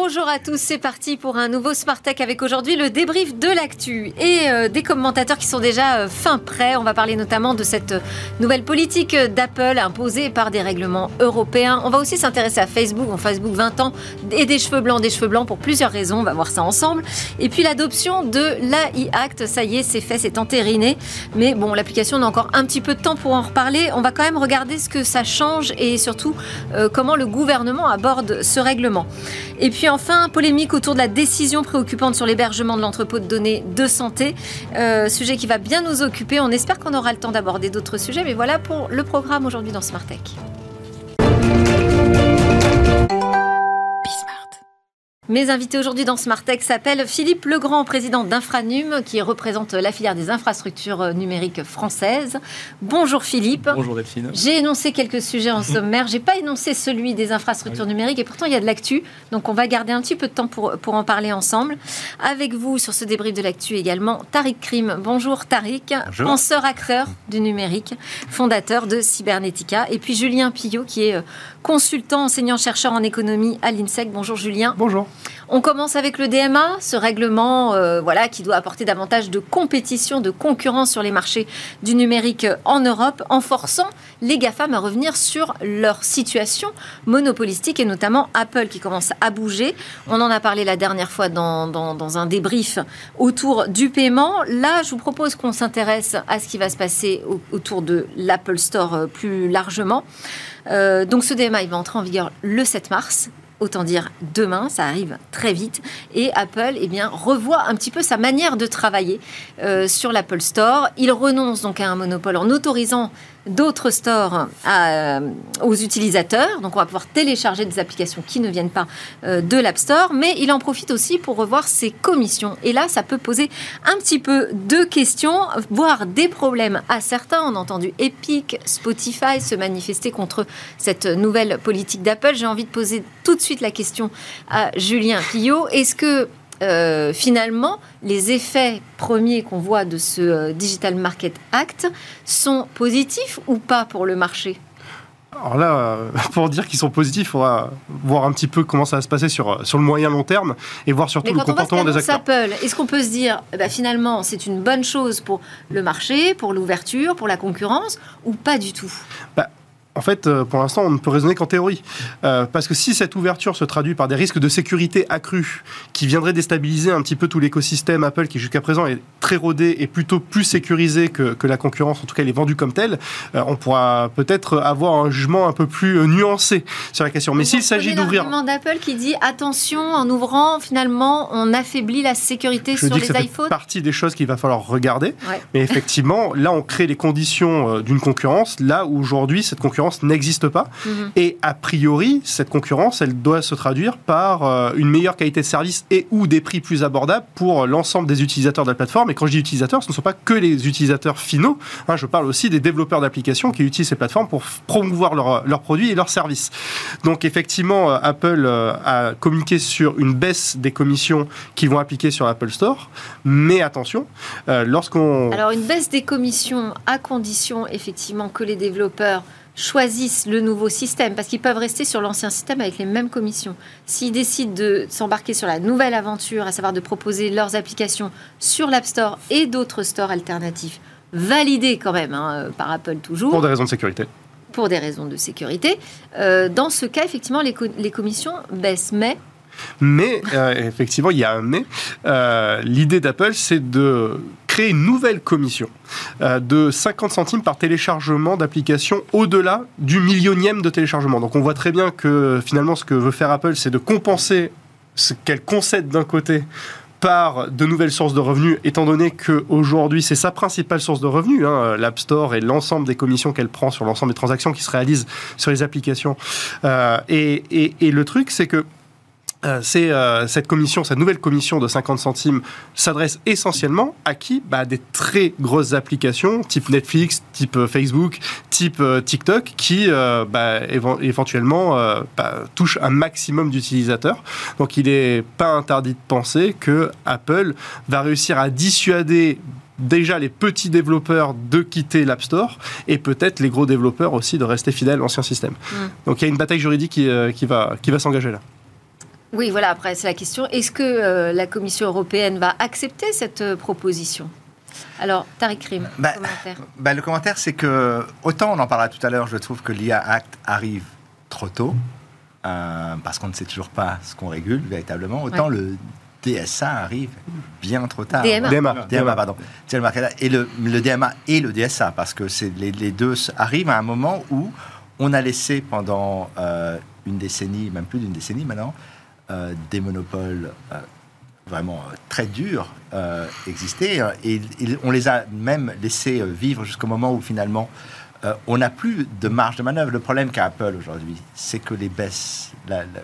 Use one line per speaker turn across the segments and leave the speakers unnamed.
Bonjour à tous, c'est parti pour un nouveau Smart Tech avec aujourd'hui le débrief de l'actu et euh, des commentateurs qui sont déjà euh, fin prêts. On va parler notamment de cette euh, nouvelle politique d'Apple imposée par des règlements européens. On va aussi s'intéresser à Facebook, en Facebook 20 ans et des cheveux blancs, des cheveux blancs pour plusieurs raisons. On va voir ça ensemble. Et puis l'adoption de l'AI Act, ça y est, c'est fait, c'est entériné. Mais bon, l'application a encore un petit peu de temps pour en reparler. On va quand même regarder ce que ça change et surtout comment le gouvernement aborde ce règlement. Et puis enfin, polémique autour de la décision préoccupante sur l'hébergement de l'entrepôt de données de santé. Euh, sujet qui va bien nous occuper. On espère qu'on aura le temps d'aborder d'autres sujets. Mais voilà pour le programme aujourd'hui dans Smart Tech. Mes invités aujourd'hui dans Smartech s'appellent Philippe Legrand, président d'Infranum, qui représente la filière des infrastructures numériques françaises. Bonjour Philippe.
Bonjour Delphine.
J'ai énoncé quelques sujets en sommaire. J'ai pas énoncé celui des infrastructures numériques et pourtant il y a de l'actu. Donc on va garder un petit peu de temps pour, pour en parler ensemble. Avec vous sur ce débrief de l'actu également, Tariq Krim. Bonjour Tariq, penseur acteur du numérique, fondateur de Cybernetica. Et puis Julien Pillot qui est euh, consultant, enseignant-chercheur en économie à l'INSEC. Bonjour Julien.
Bonjour.
On commence avec le DMA, ce règlement euh, voilà, qui doit apporter davantage de compétition, de concurrence sur les marchés du numérique en Europe, en forçant les GAFAM à revenir sur leur situation monopolistique et notamment Apple qui commence à bouger. On en a parlé la dernière fois dans, un débrief autour du paiement. Là, je vous propose qu'on s'intéresse à ce qui va se passer autour de l'Apple Store euh, plus largement. Euh, donc ce DMA, va entrer en vigueur le 7 mars. Autant dire demain, ça arrive très vite. Et Apple eh bien, revoit un petit peu sa manière de travailler euh, sur l'Apple Store. Il renonce donc à un monopole en autorisant d'autres stores euh, aux utilisateurs. Donc on va pouvoir télécharger des applications qui ne viennent pas euh, de l'App Store, mais il en profite aussi pour revoir ses commissions. Et là, ça peut poser un petit peu de questions, voire des problèmes à certains. On a entendu Epic, Spotify se manifester contre cette nouvelle politique d'Apple. J'ai envie de poser tout de suite la question à Julien Pillot. Est-ce que euh, finalement, les effets premiers qu'on voit de ce euh, Digital Market Act sont positifs ou pas pour le marché?
Alors là, euh, pour dire qu'ils sont positifs, il faudra voir un petit peu comment ça va se passer sur, sur le moyen long terme et voir surtout le comportement des acteurs.
Apple, est-ce qu'on peut se dire, eh ben, finalement, c'est une bonne chose pour le marché, pour l'ouverture, pour la concurrence, ou pas du tout?
Bah, en fait, euh, pour l'instant, on ne peut raisonner qu'en théorie. Euh, parce que si cette ouverture se traduit par des risques de sécurité accrus qui viendraient déstabiliser un petit peu tout l'écosystème Apple qui jusqu'à présent est très rodé et plutôt plus sécurisé que, la concurrence, en tout cas il est vendu comme tel, euh, on pourra peut-être avoir un jugement un peu plus nuancé sur la question.
Mais s'il s'agit d'ouvrir... l'argument d'Apple qui dit attention, en ouvrant, finalement, on affaiblit la sécurité
Je
sur
dis
les
que ça
iPhones.
C'est partie des choses qu'il va falloir regarder. Mais effectivement, là, on crée les conditions d'une concurrence, là où aujourd'hui, cette concurrence n'existe pas. Mhm. Et a priori, cette concurrence, elle doit se traduire par euh, une meilleure qualité de service et ou des prix plus abordables pour l'ensemble des utilisateurs de la plateforme. Et quand je dis utilisateurs, ce ne sont pas que les utilisateurs finaux. Hein, je parle aussi des développeurs d'applications qui utilisent ces plateformes pour promouvoir leurs produits et leurs services. Donc effectivement, euh, Apple euh, a communiqué sur une baisse des commissions qu'ils vont appliquer sur l'Apple Store. Mais attention, lorsqu'on...
Alors une baisse des commissions à condition effectivement que les développeurs choisissent le nouveau système, parce qu'ils peuvent rester sur l'ancien système avec les mêmes commissions. S'ils décident de s'embarquer sur la nouvelle aventure, à savoir de proposer leurs applications sur l'App Store et d'autres stores alternatifs, validés quand même hein, euh, par Apple toujours.
Pour des raisons de sécurité.
Pour des raisons de sécurité. Euh, dans ce cas, effectivement, les, les commissions baissent. Mais
mais euh, effectivement, il y a un mais. L'idée d'Apple, c'est de une nouvelle commission euh, de 50 centimes par téléchargement d'applications au-delà du millionième de téléchargement. Donc on voit très bien que finalement ce que veut faire Apple, c'est de compenser ce qu'elle concède d'un côté par de nouvelles sources de revenus, étant donné qu'aujourd'hui, c'est sa principale source de revenus, hein, l'App Store et l'ensemble des commissions qu'elle prend sur l'ensemble des transactions qui se réalisent sur les applications. Euh, et, et, le truc, c'est que euh, c'est euh, cette commission, cette nouvelle commission de 50 centimes s'adresse essentiellement à qui? Bah, Des très grosses applications type Netflix, type euh, Facebook, type TikTok qui bah, éventuellement bah, touchent un maximum d'utilisateurs. Donc il n'est pas interdit de penser que Apple va réussir à dissuader déjà les petits développeurs de quitter l'App Store et peut-être les gros développeurs aussi de rester fidèles à l'ancien système. Mm. Donc il y a une bataille juridique qui, qui va, qui va s'engager là.
Oui, voilà, après, c'est la question. Est-ce que euh, la Commission européenne va accepter cette euh, proposition? Alors, Tariq Rim,
Bah,
commentaire.
Bah, le commentaire, c'est que, autant on en parlera tout à l'heure, je trouve que l'IA Act arrive trop tôt, euh, parce qu'on ne sait toujours pas ce qu'on régule véritablement, autant le DSA arrive bien trop tard.
DMA.
DMA.
DMA, pardon. Et le, le DMA et le DSA, parce que c'est les, les deux arrivent à un moment où on a laissé pendant euh, une décennie, même plus d'une décennie maintenant, euh, des monopoles euh, vraiment euh, très durs euh, Et on les a même laissés vivre jusqu'au moment où finalement on n'a plus de marge de manœuvre. Le problème qu'a Apple aujourd'hui, c'est que les baisses,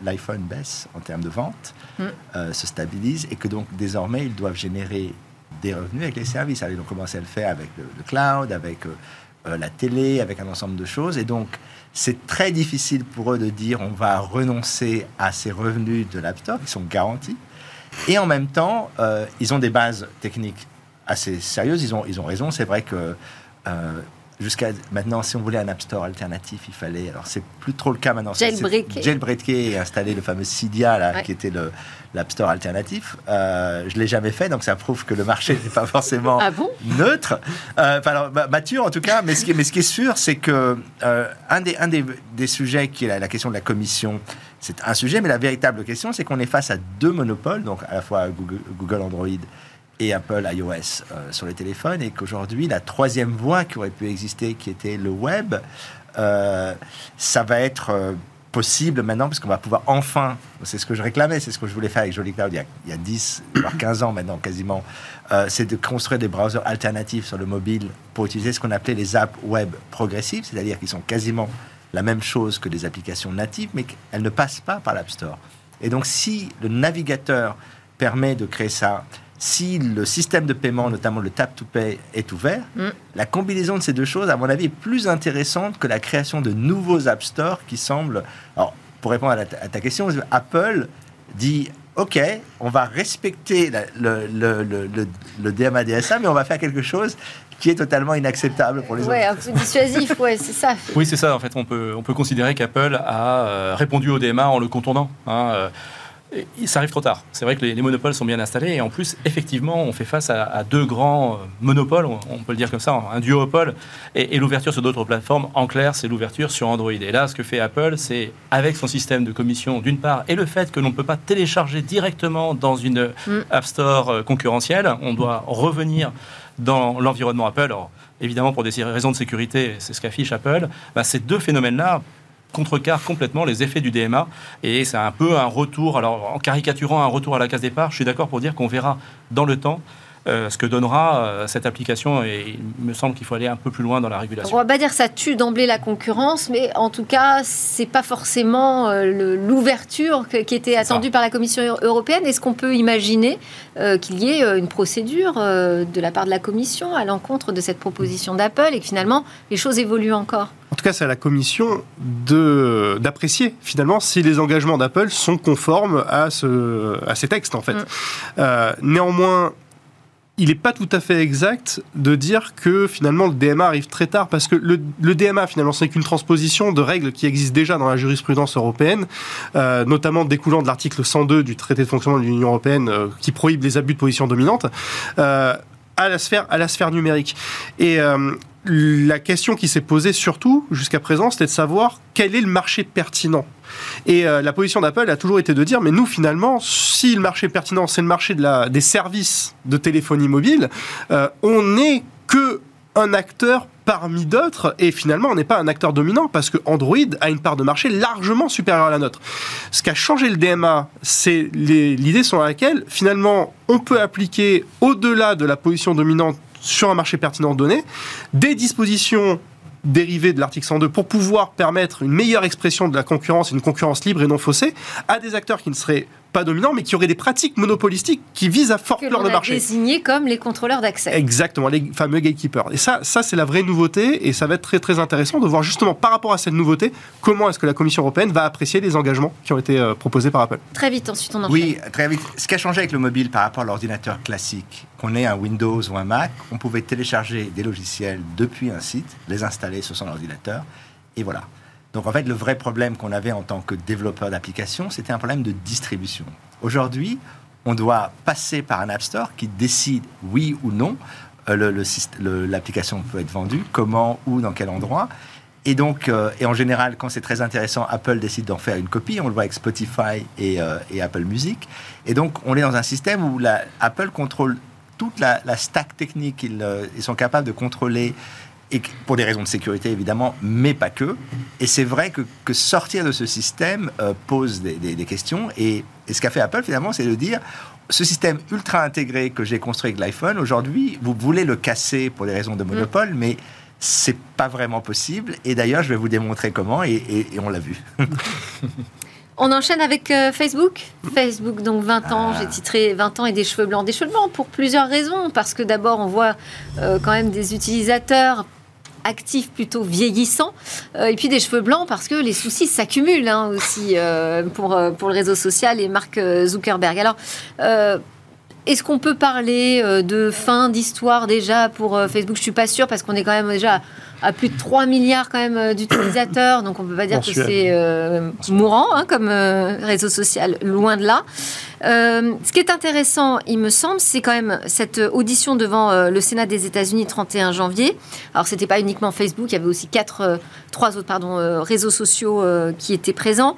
l'iPhone baisse en termes de vente,
Mm.
se stabilise et que donc désormais ils doivent générer des revenus avec les services. Alors, ils ont commencé à le faire avec le, le cloud, avec la télé, avec un ensemble de choses. Et donc, c'est très difficile pour eux de dire on va renoncer à ces revenus de Store qui sont garantis. Et en même temps, euh, ils ont des bases techniques assez sérieuses. Ils ont, ils ont raison. C'est vrai que euh, jusqu'à maintenant, si on voulait un App Store alternatif, il fallait. Alors, c'est plus trop le cas maintenant.
Jailbreaker.
Jailbreaker et installer le fameux Cydia, là,
Ouais.
qui était le l'App Store alternatif. Euh, je l'ai jamais fait, donc ça prouve que le marché n'est pas forcément
Ah bon?
neutre, euh, alors, ma- mature en tout cas, mais ce qui, est- mais ce qui est sûr, c'est que euh, un, des, un des, des sujets qui est la, la question de la commission, c'est un sujet, mais la véritable question, c'est qu'on est face à deux monopoles, donc à la fois Google, Google Android et Apple iOS euh, sur les téléphones, et qu'aujourd'hui, la troisième voie qui aurait pu exister, qui était le web, euh, ça va être euh, possible maintenant, parce qu'on va pouvoir enfin, c'est ce que je réclamais, c'est ce que je voulais faire avec Jolly Cloud il y a, il y a 10, voire 15 ans maintenant quasiment, c'est de construire des browsers alternatifs sur le mobile pour utiliser ce qu'on appelait les apps web progressives, c'est-à-dire qu'ils sont quasiment la même chose que des applications natives, mais qu'elles ne passent pas par l'App Store. Et donc, si le navigateur permet de créer ça, si le système de paiement, notamment le tap to pay, est ouvert,
Mm.
la combinaison de ces deux choses, à mon avis, est plus intéressante que la création de nouveaux App Store qui semblent. Alors, pour répondre à, la- à ta question, Apple dit OK, on va respecter la- le, le, le, le- le DMA DSA, mais on va faire quelque chose qui est totalement inacceptable pour les
Ouais,
autres.
un peu dissuasif, ouais, c'est ça.
Oui, c'est ça. En fait, on peut, on peut considérer qu'Apple a euh, répondu au DMA en le contournant. hein, euh, ça arrive trop tard. C'est vrai que les, les monopoles sont bien installés et en plus, effectivement, on fait face à, à deux grands euh, monopoles, on, on peut le dire comme ça, un duopole et, et l'ouverture sur d'autres plateformes. En clair, c'est l'ouverture sur Android. Et là, ce que fait Apple, c'est avec son système de commission d'une part et le fait que l'on ne peut pas télécharger directement dans une
Mm.
App Store euh, concurrentielle, on doit revenir dans l'environnement Apple. Alors, évidemment, pour des raisons de sécurité, c'est ce qu'affiche Apple. Bah, ces deux phénomènes-là contrecarrent complètement les effets du DMA et c'est un peu un retour, alors en caricaturant un retour à la case départ, je suis d'accord pour dire qu'on verra dans le temps euh, ce que donnera euh, cette application et il me semble qu'il faut aller un peu plus loin dans la
On
régulation.
va pas dire que ça tue d'emblée la concurrence, mais en tout cas, c'est pas forcément euh, l'ouverture qui était attendue par la Commission eu- européenne. Est-ce qu'on peut imaginer euh, qu'il y ait une procédure euh, de la part de la Commission à l'encontre de cette proposition d'Apple et que finalement les choses évoluent encore?
En tout cas, c'est à la commission de- d'apprécier finalement si les engagements d'Apple sont conformes à, ce, à ces textes en fait.
Mm.
Euh, néanmoins, il n'est pas tout à fait exact de dire que finalement le DMA arrive très tard parce que le, DMA finalement c'est qu'une transposition de règles qui existent déjà dans la jurisprudence européenne, euh, notamment découlant de l'article 102 du traité de fonctionnement de l'Union européenne euh, qui prohibe les abus de position dominante. euh, à la sphère, à la sphère numérique. Et la question qui s'est posée surtout jusqu'à présent, c'était de savoir quel est le marché pertinent. Et euh, la position d'Apple a toujours été de dire, mais nous finalement, si le marché pertinent, c'est le marché des services de téléphonie mobile, euh, on n'est que un acteur parmi d'autres, et finalement, on n'est pas un acteur dominant parce que Android a une part de marché largement supérieure à la nôtre. Ce qui a changé le DMA, c'est l'idée sur laquelle, finalement, on peut appliquer au-delà de la position dominante sur un marché pertinent donné, des dispositions dérivées de l'article 102 pour pouvoir permettre une meilleure expression de la concurrence, une concurrence libre et non faussée, à des acteurs qui ne seraient pas dominants, mais qui auraient des pratiques monopolistiques qui visent à
que
forclore
l'on
le
a
marché.
désignés comme les contrôleurs d'accès.
Exactement, les fameux gatekeepers. Et ça, ça c'est la vraie nouveauté, et ça va être très très intéressant de voir justement par rapport à cette nouveauté, comment est-ce que la Commission européenne va apprécier les engagements qui ont été euh, proposés par Apple.
Très vite, ensuite on enchaîne.
Oui, très vite. Ce qui a changé avec le mobile par rapport à l'ordinateur classique, qu'on ait un Windows ou un Mac, on pouvait télécharger des logiciels depuis un site, les installer sur son ordinateur, et voilà. Donc en fait, le vrai problème qu'on avait en tant que développeur d'applications, c'était un problème de distribution. Aujourd'hui, on doit passer par un App Store qui décide oui ou non euh, l'application peut être vendue, comment, où, dans quel endroit. Et donc, euh, et en général, quand c'est très intéressant, Apple décide d'en faire une copie. On le voit avec Spotify et, euh, Apple Music. Et donc, on est dans un système où Apple contrôle toute la, stack technique. Ils, sont capables de contrôler, et pour des raisons de sécurité évidemment, mais pas que. Et c'est vrai que, que, sortir de ce système pose des, des, questions. Et, et ce qu'a fait Apple finalement, c'est de dire ce système ultra intégré que j'ai construit avec l'iPhone, aujourd'hui, vous voulez le casser pour des raisons de monopole, mais mm. mais c'est pas vraiment possible. Et d'ailleurs, je vais vous démontrer comment, et, on l'a vu.
On enchaîne avec euh, Facebook. Facebook, donc 20 ans, ah. j'ai titré 20 ans et des cheveux blancs. Des cheveux blancs pour plusieurs raisons. Parce que d'abord, on voit euh, quand même des utilisateurs actif plutôt vieillissant, euh, et puis des cheveux blancs parce que les soucis s'accumulent hein, aussi euh, pour, euh, pour le réseau social et Mark Zuckerberg. Alors, est-ce qu'on peut parler de fin d'histoire déjà pour Facebook? Je suis pas sûre parce qu'on est quand même déjà à plus de 3 milliards quand même d'utilisateurs, donc on peut pas dire que c'est mourant hein, comme réseau social, loin de là. Euh, ce qui est intéressant, il me semble, c'est quand même cette audition devant euh, le Sénat des États-Unis 31 janvier. Alors, c'était pas uniquement Facebook, il y avait aussi quatre, euh, trois autres pardon, réseaux sociaux qui étaient présents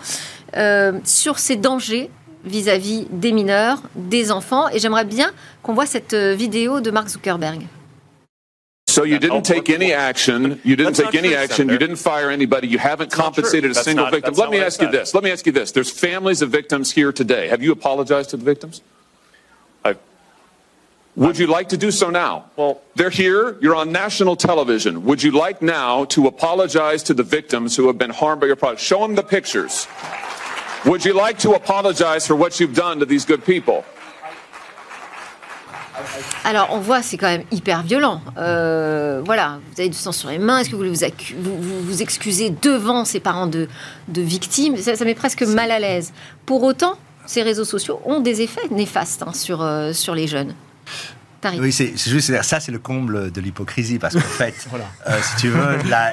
sur ces dangers vis-à-vis -vis des mineurs, des enfants. Et j'aimerais bien qu'on voit cette vidéo de Mark Zuckerberg.
So you didn't take any action. You didn't take any action. You didn't fire anybody. You haven't compensated a single victim. Let me ask you this. Let me ask you this. There's families of victims here today. Have you apologized to the victims? Would you like to do so now? Well, they're here. You're on national television. Would you like now to apologize to the victims who have been harmed by your product? Show them the pictures. Would you like to apologize for what you've done to these good people?
Alors, on voit, c'est quand même hyper violent. Euh, voilà, vous avez du sang sur les mains. Est-ce que vous voulez vous, vous, excusez devant ces parents de, victimes? Ça, met presque mal à l'aise. Pour autant, ces réseaux sociaux ont des effets néfastes hein, sur, euh, sur les jeunes.
Oui, c'est juste ça, c'est le comble de l'hypocrisie parce qu'en fait, euh, si tu veux, la,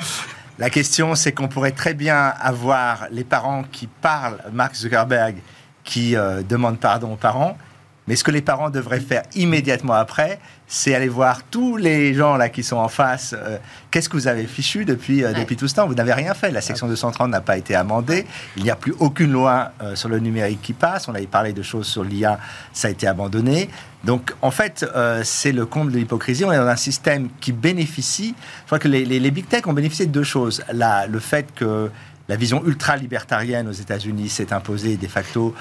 la question, c'est qu'on pourrait très bien avoir les parents qui parlent, Mark Zuckerberg, qui demande pardon aux parents, mais ce que les parents devraient faire immédiatement après, c'est aller voir tous les gens là qui sont en face. Euh, qu'est-ce que vous avez fichu depuis, euh, depuis tout ce temps? Vous n'avez rien fait. La section 230 n'a pas été amendée. Il n'y a plus aucune loi euh, sur le numérique qui passe. On avait parlé de choses sur l'IA, ça a été abandonné. Donc, en fait, c'est le comble de l'hypocrisie. On est dans un système qui bénéficie. Je crois que les, les, big tech ont bénéficié de deux choses. Là, le fait que la vision ultra-libertarienne aux États-Unis s'est imposée de facto.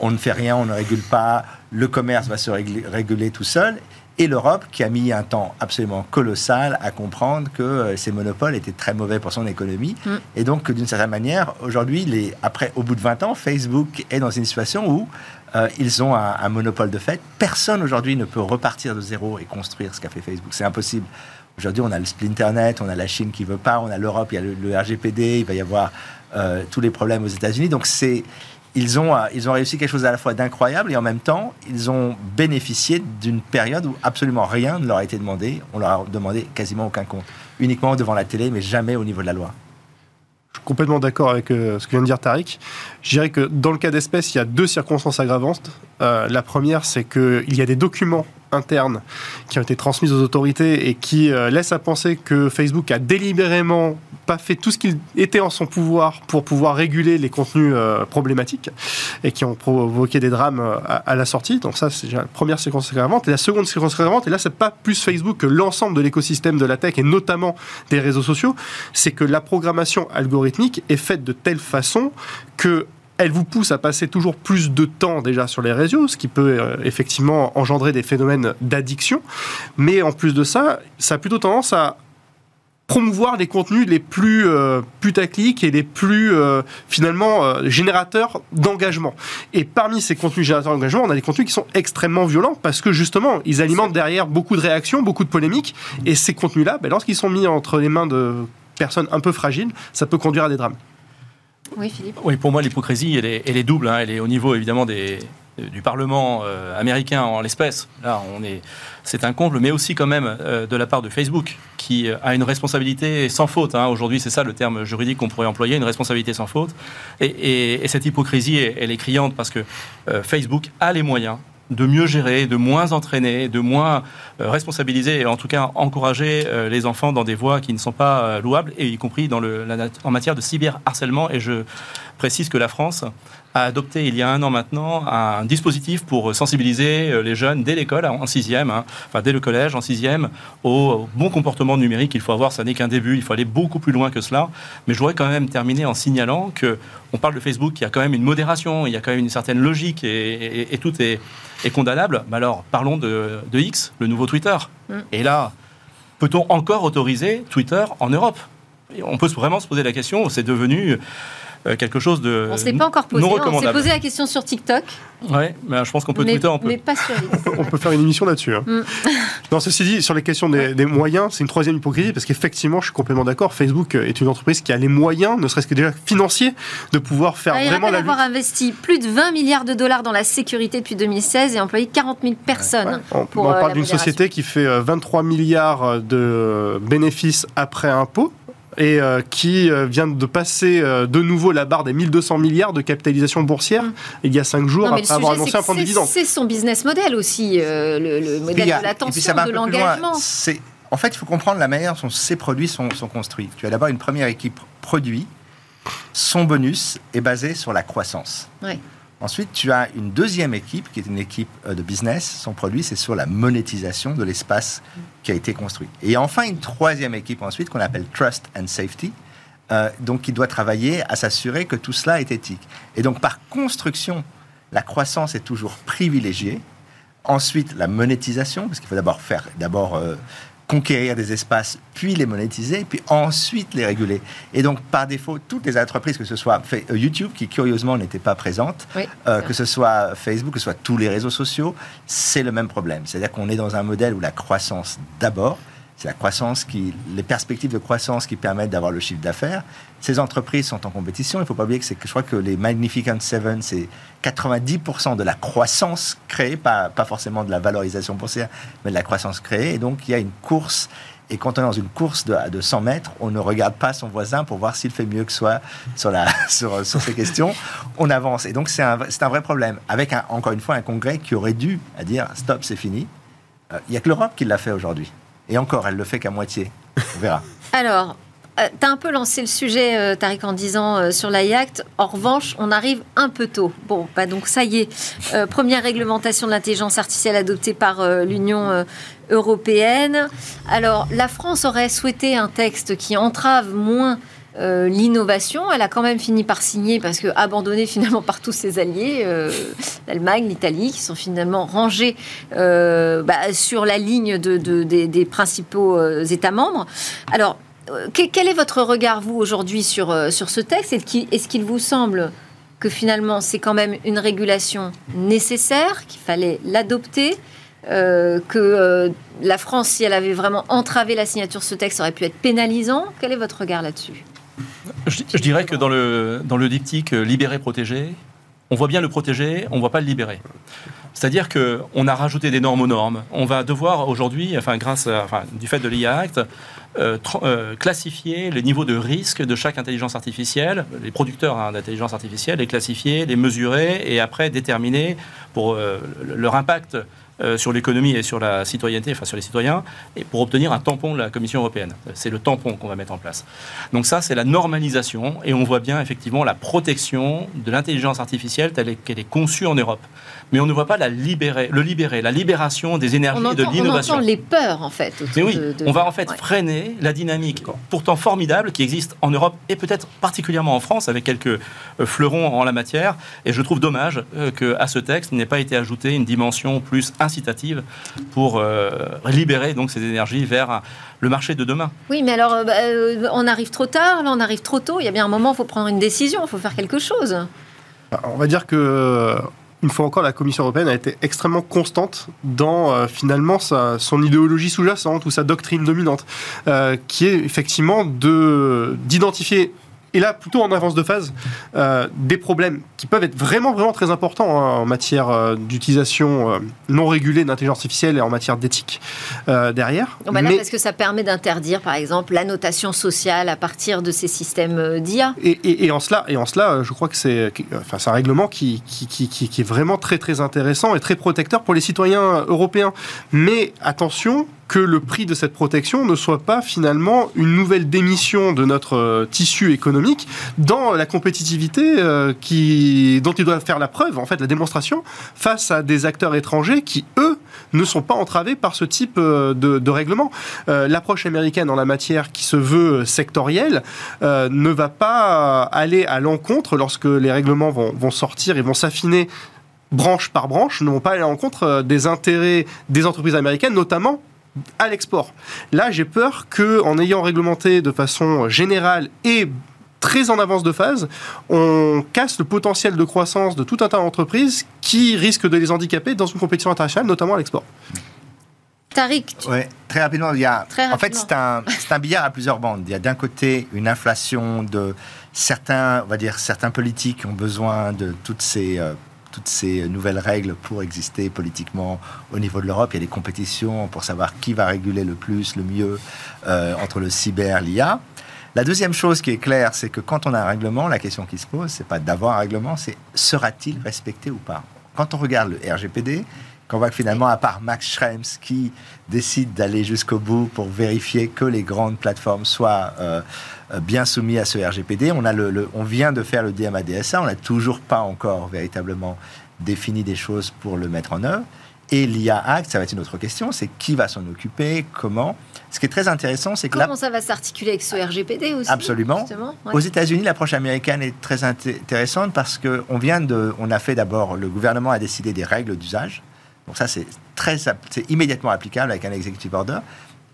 On ne fait rien, on ne régule pas, le commerce va se réguler, tout seul. Et l'Europe, qui a mis un temps absolument colossal à comprendre que euh, ces monopoles étaient très mauvais pour son économie. Mm. Et donc, d'une certaine manière, aujourd'hui, après, au bout de 20 ans, Facebook est dans une situation où euh, ils ont un, un, monopole de fait. Personne aujourd'hui ne peut repartir de zéro et construire ce qu'a fait Facebook. C'est impossible. Aujourd'hui, on a le Splinternet, on a la Chine qui veut pas, on a l'Europe, il y a le, RGPD, il va y avoir euh, tous les problèmes aux États-Unis. Donc, c'est ils ont, euh, ils ont réussi quelque chose à la fois d'incroyable et en même temps, ils ont bénéficié d'une période où absolument rien ne leur a été demandé. On leur a demandé quasiment aucun compte. Uniquement devant la télé, mais jamais au niveau de la loi.
Je suis complètement d'accord avec euh, ce que vient de dire Tariq. Je dirais que dans le cas d'espèce, il y a deux circonstances aggravantes. la première, c'est qu'il y a des documents internes qui ont été transmises aux autorités et qui euh, laissent à penser que Facebook a délibérément pas fait tout ce qu'il était en son pouvoir pour pouvoir réguler les contenus euh, problématiques et qui ont provoqué des drames euh, à, la sortie. Donc ça, c'est la première séquence aggravante. Et la seconde séquence aggravante, et là, c'est pas plus Facebook que l'ensemble de l'écosystème de la tech et notamment des réseaux sociaux, c'est que la programmation algorithmique est faite de telle façon que elle vous pousse à passer toujours plus de temps déjà sur les réseaux, ce qui peut euh, effectivement engendrer des phénomènes d'addiction. Mais en plus de ça, ça a plutôt tendance à promouvoir les contenus les plus euh, putaclics et les plus euh, finalement générateurs d'engagement. Et parmi ces contenus générateurs d'engagement, on a des contenus qui sont extrêmement violents parce que justement, ils alimentent derrière beaucoup de réactions, beaucoup de polémiques. Et ces contenus-là, ben, lorsqu'ils sont mis entre les mains de personnes un peu fragiles, ça peut conduire à des drames.
Oui, Philippe.
Oui, pour moi, l'hypocrisie, elle est, double. Hein. Elle est au niveau, évidemment, des, du Parlement euh, américain en l'espèce, là, on est, c'est un comble, mais aussi quand même euh, de la part de Facebook, qui euh, a une responsabilité sans faute. hein. Aujourd'hui, c'est ça le terme juridique qu'on pourrait employer, une responsabilité sans faute. Et, et- et cette hypocrisie, elle, est criante parce que euh, Facebook a les moyens de mieux gérer, de moins entraîner, de moins euh, responsabiliser et en tout cas encourager euh, les enfants dans des voies qui ne sont pas euh, louables, et y compris en matière de cyberharcèlement. Et je précise que la France a adopté il y a un an maintenant un dispositif pour sensibiliser les jeunes dès l'école, en sixième, hein, enfin dès le collège, en sixième, au bon comportement numérique qu'il faut avoir. Ça n'est qu'un début, il faut aller beaucoup plus loin que cela. Mais je voudrais quand même terminer en signalant que on parle de Facebook, il y a quand même une modération, il y a quand même une certaine logique et tout est, est condamnable. Mais alors, parlons de, de X, le nouveau Twitter.
Mm.
Et là, peut-on encore autoriser Twitter en Europe? On peut vraiment se poser la question, c'est devenu quelque chose de
On ne l'est pas encore posé. On s'est posé la question sur TikTok,
Ouais, mais je pense qu'on peut
mais,
Twitter, on peut.
mais pas sur.
On peut faire une émission là-dessus. hein.
Mm.
Non, ceci dit, sur les questions des, des moyens, c'est une troisième hypocrisie parce qu'effectivement, je suis complètement d'accord. Facebook est une entreprise qui a les moyens, ne serait-ce que déjà financiers, de pouvoir faire
Ah,
vraiment la lutte.
avoir investi plus de 20 milliards de dollars dans la sécurité depuis 2016 et employé 40 000 personnes.
On,
pour,
on
euh,
parle d'une société qui fait euh, 23 milliards de bénéfices après impôts et euh, qui euh, vient de passer euh, de nouveau la barre des 1200 milliards de capitalisation boursière
Mm.
il y a 5 jours
Non,
après avoir
sujet,
annoncé un plan de dividende.
c'est son business model aussi, euh, le, le modèle
a-
de l'attention, de l'engagement.
En fait, il faut comprendre la manière dont ces produits sont, sont construits. Tu as d'abord une première équipe produit. Son bonus est basé sur la croissance.
Ouais.
Ensuite, tu as une deuxième équipe qui est une équipe euh, de business. Son produit, c'est sur la monétisation de l'espace qui a été construit. Et enfin, une troisième équipe ensuite qu'on appelle Trust and Safety, euh, donc qui doit travailler à s'assurer que tout cela est éthique. Et donc, par construction, la croissance est toujours privilégiée. Ensuite, la monétisation, parce qu'il faut d'abord faire, d'abord euh, conquérir des espaces, puis les monétiser, puis ensuite les réguler. Et donc, par défaut, toutes les entreprises, que ce soit euh, YouTube, qui curieusement n'était pas présente,
Oui.
euh, que ce soit Facebook, que ce soit tous les réseaux sociaux, c'est le même problème. C'est-à-dire qu'on est dans un modèle où la croissance d'abord, c'est la croissance qui, les perspectives de croissance qui permettent d'avoir le chiffre d'affaires. Ces entreprises sont en compétition. Il ne faut pas oublier que je crois que les Magnificent Seven, c'est 90% de la croissance créée, pas, pas forcément de la valorisation boursière, mais de la croissance créée. Et donc, il y a une course. Et quand on est dans une course de, de 100 mètres, on ne regarde pas son voisin pour voir s'il fait mieux que soi sur, la, sur, sur ces questions. On avance. Et donc, c'est un, un vrai problème. Avec, encore une fois, un congrès qui aurait dû à dire stop, c'est fini. Euh, Il n'y a que l'Europe qui l'a fait aujourd'hui. Et encore, elle le fait qu'à moitié. On verra.
Alors, euh, tu as un peu lancé le sujet, euh, Tariq, en disant euh, sur la Act. En revanche, on arrive un peu tôt. Bon, bah donc ça y est. Euh, première réglementation de l'intelligence artificielle adoptée par l'Union européenne. Alors, la France aurait souhaité un texte qui entrave moins euh, l'innovation. Elle a quand même fini par signer parce que abandonnée finalement par tous ses alliés, euh, l'Allemagne, l'Italie, qui sont finalement rangés euh, bah, sur la ligne de, de- des, principaux États membres. Alors, que- quel est votre regard, vous, aujourd'hui, sur, sur ce texte? Est-ce qu'il vous semble que finalement, c'est quand même une régulation nécessaire, qu'il fallait l'adopter que la France, si elle avait vraiment entravé la signature de ce texte, aurait pu être pénalisant? Quel est votre regard là-dessus?
Je, je dirais que dans le, dans le diptyque euh, libérer-protéger, on voit bien le protéger, on ne voit pas le libérer. C'est-à-dire qu'on a rajouté des normes aux normes. On va devoir aujourd'hui, enfin, grâce du fait de l'IA Act, euh, euh, classifier les niveaux de risque de chaque intelligence artificielle, les producteurs hein, d'intelligence artificielle, les classifier, les mesurer et après déterminer pour leur impact euh, sur l'économie et sur la citoyenneté, enfin sur les citoyens, et pour obtenir un tampon de la Commission européenne. C'est le tampon qu'on va mettre en place. Donc ça, c'est la normalisation, et on voit bien effectivement la protection de l'intelligence artificielle telle qu'elle est conçue en Europe. Mais on ne voit pas la libérer, le libérer, la libération des énergies
on
et de
on
l'innovation.
entend les peurs, en fait.
Mais oui,
de- de-
on va en fait
Ouais.
freiner la dynamique pourtant formidable qui existe en Europe et peut-être particulièrement en France avec quelques euh, fleurons en la matière. Et je trouve dommage euh, qu'à ce texte n'ait pas été ajoutée une dimension plus incitative pour euh, libérer donc ces énergies vers le marché de demain.
Oui, mais alors, bah, euh, on arrive trop tard, là, on arrive trop tôt. Il y a bien un moment, il faut prendre une décision, il faut faire quelque chose.
On va dire que une fois encore, la Commission européenne a été extrêmement constante dans euh, finalement sa- son idéologie sous-jacente ou sa doctrine dominante, euh, qui est effectivement de d'identifier et là plutôt en avance de phase, euh, des problèmes qui peuvent être vraiment, vraiment très importants hein, en matière euh, d'utilisation euh, non régulée d'intelligence artificielle et en matière d'éthique derrière.
Donc, bah là,
Mais-
parce que ça permet d'interdire, par exemple, l'annotation sociale à partir de ces systèmes d'IA.
Et, et- et en cela, et en cela, je crois que c'est, enfin, un règlement qui, qui, qui- qui- qui est vraiment très très intéressant et très protecteur pour les citoyens européens. Mais attention que le prix de cette protection ne soit pas finalement une nouvelle démission de notre euh, tissu économique dans la compétitivité euh, qui, dont il doit faire la preuve, en fait, la démonstration face à des acteurs étrangers qui, eux, ne sont pas entravés par ce type euh, de, règlement. L'approche américaine en la matière qui se veut sectorielle ne va pas aller à l'encontre lorsque les règlements vont, vont sortir et vont s'affiner branche par branche, ne vont pas aller à l'encontre des intérêts des entreprises américaines, notamment à l'export. Là, j'ai peur que, en ayant réglementé de façon générale et très en avance de phase, on casse le potentiel de croissance de tout un tas d'entreprises qui risquent de les handicaper dans une compétition internationale, notamment à l'export.
Tariq, tu-
Ouais, très rapidement, il y a,
Très
en fait, c'est un, c'est un billard à plusieurs bandes. Il y a d'un côté une inflation de certains, on va dire, certains politiques qui ont besoin de toutes ces, euh, toutes ces nouvelles règles pour exister politiquement au niveau de l'Europe. Il y a des compétitions pour savoir qui va réguler le plus, le mieux euh, entre le cyber, l'IA. La deuxième chose qui est claire, c'est que quand on a un règlement, la question qui se pose, c'est pas d'avoir un règlement, c'est sera-t-il respecté ou pas? Quand on regarde le RGPD, qu'on voit que finalement, à part Max Schrems qui décide d'aller jusqu'au bout pour vérifier que les grandes plateformes soient euh, euh, bien soumises à ce RGPD, on, a le, le- on vient de faire le DMA DSA, on n'a toujours pas encore véritablement défini des choses pour le mettre en œuvre. Et l'IA Act, ça va être une autre question, c'est qui va s'en occuper, comment? Ce qui est très intéressant, c'est que
comment ça va s'articuler avec ce RGPD aussi
Absolument.
Ouais.
aux États-Unis, l'approche américaine est très inté- intéressante parce que on vient de, on a fait d'abord, le gouvernement a décidé des règles d'usage. Donc ça, c'est très, c'est immédiatement applicable avec un executive order.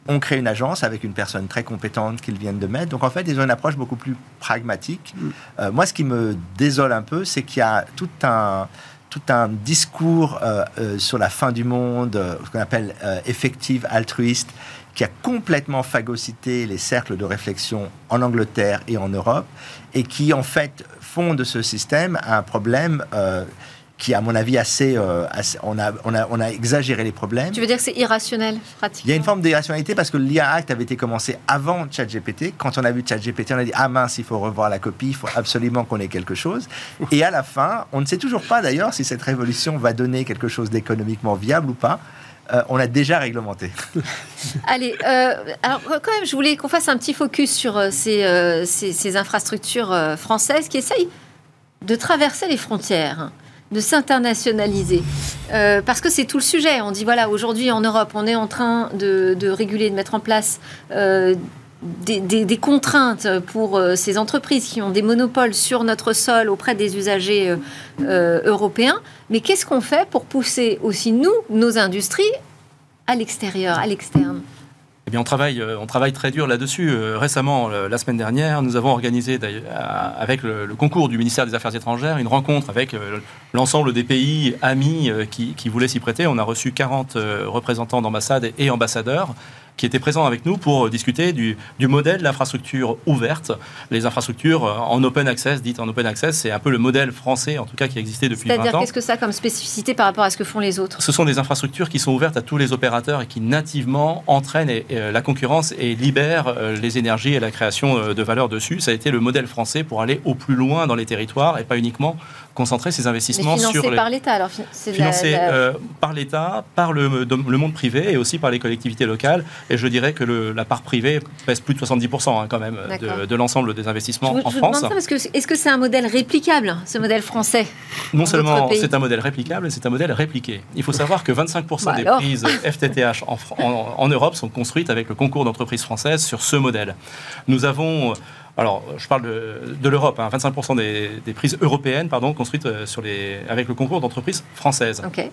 On crée une agence avec une personne très compétente qu'ils viennent de mettre. Donc en fait, ils ont une approche beaucoup plus pragmatique. Euh, moi, ce qui me désole un peu, c'est qu'il y a tout un tout un discours euh, euh, sur la fin du monde, ce qu'on appelle effective altruiste, qui a complètement phagocyté les cercles de réflexion en Angleterre et en Europe, et qui en fait font de ce système un problème qui, à mon avis, assez, euh, assez- on, a, on, a, on a exagéré les problèmes.
Tu veux dire que c'est irrationnel, pratiquement
Il y a une forme d'irrationalité parce que l'IA Act avait été commencé avant ChatGPT. Quand on a vu ChatGPT, on a dit Ah mince, il faut revoir la copie, il faut absolument qu'on ait quelque chose. Et à la fin, on ne sait toujours pas d'ailleurs si cette révolution va donner quelque chose d'économiquement viable ou pas. Euh, on l'a déjà réglementé.
Allez, euh, alors quand même, je voulais qu'on fasse un petit focus sur euh, ces, euh, ces- ces infrastructures euh, françaises qui essayent de traverser les frontières, de s'internationaliser. Euh, parce que c'est tout le sujet. On dit, voilà, aujourd'hui en Europe, on est en train de, réguler, de mettre en place euh, des, contraintes pour euh, ces entreprises qui ont des monopoles sur notre sol auprès des usagers européens. Mais qu'est-ce qu'on fait pour pousser aussi, nous, nos industries, à l'extérieur, à l'externe?
Eh bien, on travaille, euh, on travaille très dur là-dessus. Euh, Récemment, le- la semaine dernière, nous avons organisé, euh, avec le, concours du ministère des Affaires étrangères, une rencontre avec euh, l'ensemble des pays amis euh, qui, voulaient s'y prêter. On a reçu 40 euh, représentants d'ambassades et ambassadeurs qui étaient présents avec nous pour discuter du, du modèle de l'infrastructure ouverte. Les infrastructures euh, en open access, dites en open access, c'est un peu le modèle français, en tout cas, qui existait depuis 20
C'est-à-dire,
ans.
qu'est-ce que ça a comme spécificité par rapport à ce que font les autres?
Ce sont des infrastructures qui sont ouvertes à tous les opérateurs et qui nativement entraînent et- et, euh, la concurrence et libèrent euh, les énergies et la création de valeur dessus. Ça a été le modèle français pour aller au plus loin dans les territoires et pas uniquement concentrer ses investissements
financé
sur les
par l'État, alors fi- c'est de la-
financés
la-
euh, par l'État, par le monde privé et aussi par les collectivités locales. Et je dirais que le- la part privée pèse plus de 70% hein, quand même de, de l'ensemble des investissements en
je
France.
que est-ce que c'est un modèle réplicable, ce modèle français
Non seulement c'est un modèle réplicable, c'est un modèle répliqué. Il faut savoir que 25%
Bah
des
alors
prises FTTH en, Fran- en- en Europe sont construites avec le concours d'entreprises françaises sur ce modèle. Nous avons, alors je parle de, de l'Europe, hein, 25% des, des prises européennes pardon, construites euh, sur les, avec le concours d'entreprises françaises.
Ok.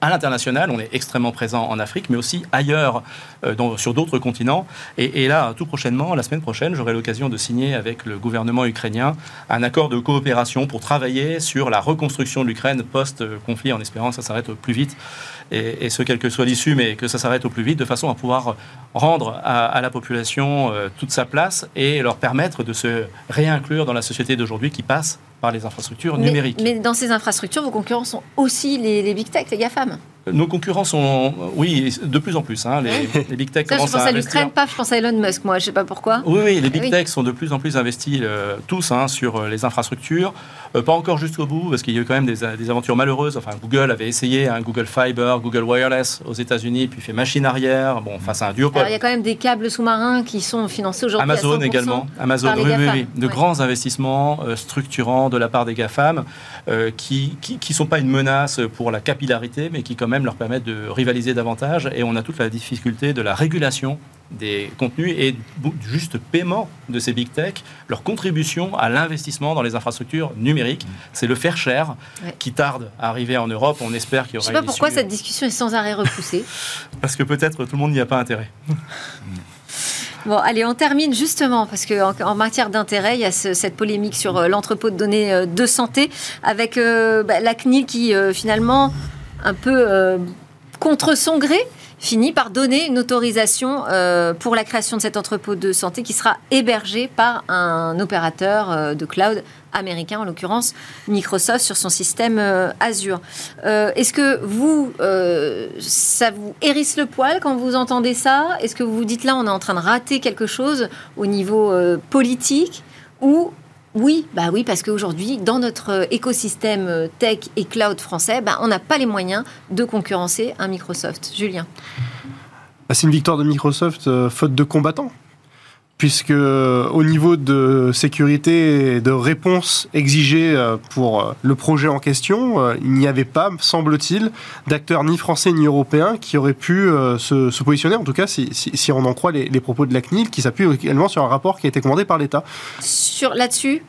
À l'international, on est extrêmement présent en Afrique, mais aussi ailleurs, euh, sur d'autres continents. Et, là, tout prochainement, la semaine prochaine, j'aurai l'occasion de signer avec le gouvernement ukrainien un accord de coopération pour travailler sur la reconstruction de l'Ukraine post-conflit, en espérant que ça s'arrête plus vite, et, ce, quelle que soit l'issue, mais que ça s'arrête au plus vite, de façon à pouvoir rendre à, à la population euh, toute sa place et leur permettre de se réinclure dans la société d'aujourd'hui qui passe par les infrastructures
Mais,
numériques.
mais dans ces infrastructures, vos concurrents sont aussi les, les big tech, les GAFAM.
Nos concurrents sont, oui, de plus en plus. hein, les, les big tech
Ça, je
commencent
pense
à
l'Ukraine, paf, je pense à Elon Musk, moi, je sais pas pourquoi.
Oui, oui, les big
Oui.
tech sont de plus en plus investis euh, tous hein, sur euh, les infrastructures. Euh, pas encore jusqu'au bout, parce qu'il y a eu quand même des, des aventures malheureuses. Enfin, Google avait essayé un Google Fiber, Google Wireless aux États-Unis, puis fait machine arrière. Bon, face à un duopole.
Alors, il y a quand même des câbles sous-marins qui sont financés aujourd'hui. à
Amazon
100%
également. Amazon, oui, oui. De
Ouais.
grands investissements euh, structurants de la part des GAFAM euh, qui ne qui, sont pas une menace pour la capillarité, mais qui quand même leur permettent de rivaliser davantage. Et on a toute la difficulté de la régulation des contenus et du juste paiement de ces big tech, leur contribution à l'investissement dans les infrastructures numériques. C'est le faire cher
Ouais.
qui tarde à arriver en Europe. On espère qu'il y
Je sais
aura
pas pourquoi cette discussion est sans arrêt repoussée.
Parce que peut-être tout le monde n'y a pas intérêt.
Bon, allez, on termine justement, parce qu'en en, matière d'intérêt, il y a ce- cette polémique sur euh, l'entrepôt de données euh, de santé, avec euh, bah, la CNIL qui, euh, finalement, un peu contre son gré, finit par donner une autorisation euh, pour la création de cet entrepôt de santé qui sera hébergé par un opérateur euh, de cloud américain, en l'occurrence Microsoft, sur son système euh, Azure. Est-ce que vous, ça vous hérisse le poil quand vous entendez ça? Est-ce que vous vous dites là, on est en train de rater quelque chose au niveau politique Ou oui, bah oui, parce qu'aujourd'hui, dans notre euh, écosystème euh, tech et cloud français, bah, on n'a pas les moyens de concurrencer un Microsoft. Julien
Bah, C'est une victoire de Microsoft euh, faute de combattants. Puisque euh, au niveau de sécurité et de réponse exigée euh, pour euh, le projet en question, il n'y avait pas, semble-t-il, d'acteurs ni français ni européens qui auraient pu se, se positionner, en tout cas si, si- si on en croit les, les propos de la CNIL, qui s'appuie également sur un rapport qui a été commandé par l'État.
Sur là-dessus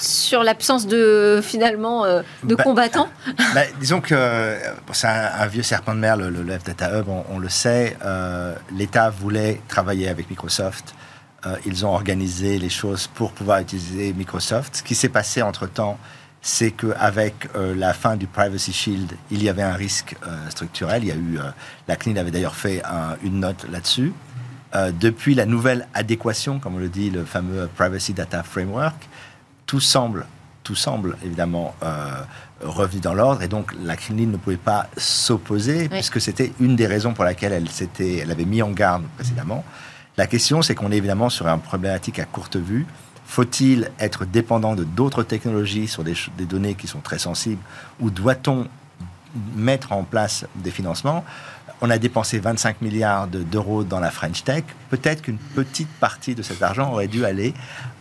sur l'absence de finalement euh, de
Bah,
combattants.
Bah, disons que euh, c'est un, un vieux serpent de mer, le, le Left Data Hub, on, on le sait. euh, L'État voulait travailler avec Microsoft. Euh, ils ont organisé les choses pour pouvoir utiliser Microsoft. Ce qui s'est passé entre-temps, c'est qu'avec euh, la fin du Privacy Shield, il y avait un risque euh, structurel. Il y a eu, euh, la CNIL avait d'ailleurs fait un- une note là-dessus. Depuis la nouvelle adéquation, comme on le dit, le fameux Privacy Data Framework, tout semble, tout semble évidemment revenu dans l'ordre et donc la CNIL ne pouvait pas s'opposer puisque c'était une des raisons pour laquelle elle, elle avait mis en garde précédemment. La question, c'est qu'on est évidemment sur une problématique à courte vue. Faut-il être dépendant de d'autres technologies sur des, données qui sont très sensibles ou doit-on mettre en place des financements? On a dépensé 25 milliards de- d'euros dans la French Tech. Peut-être qu'une petite partie de cet argent aurait dû aller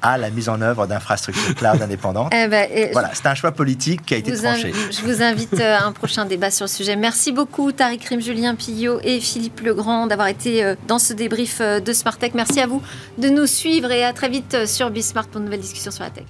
à la mise en œuvre d'infrastructures cloud indépendantes.
Eh ben, et-
Voilà, c'est un choix politique qui a été tranché.
je vous invite euh, à un prochain débat sur le sujet. Merci beaucoup, Tariq Rim, Julien Pillot et Philippe Legrand, d'avoir été euh, dans ce débrief euh, de Smart Tech. Merci à vous de nous suivre et à très vite sur Bismart pour une nouvelle discussion sur la tech.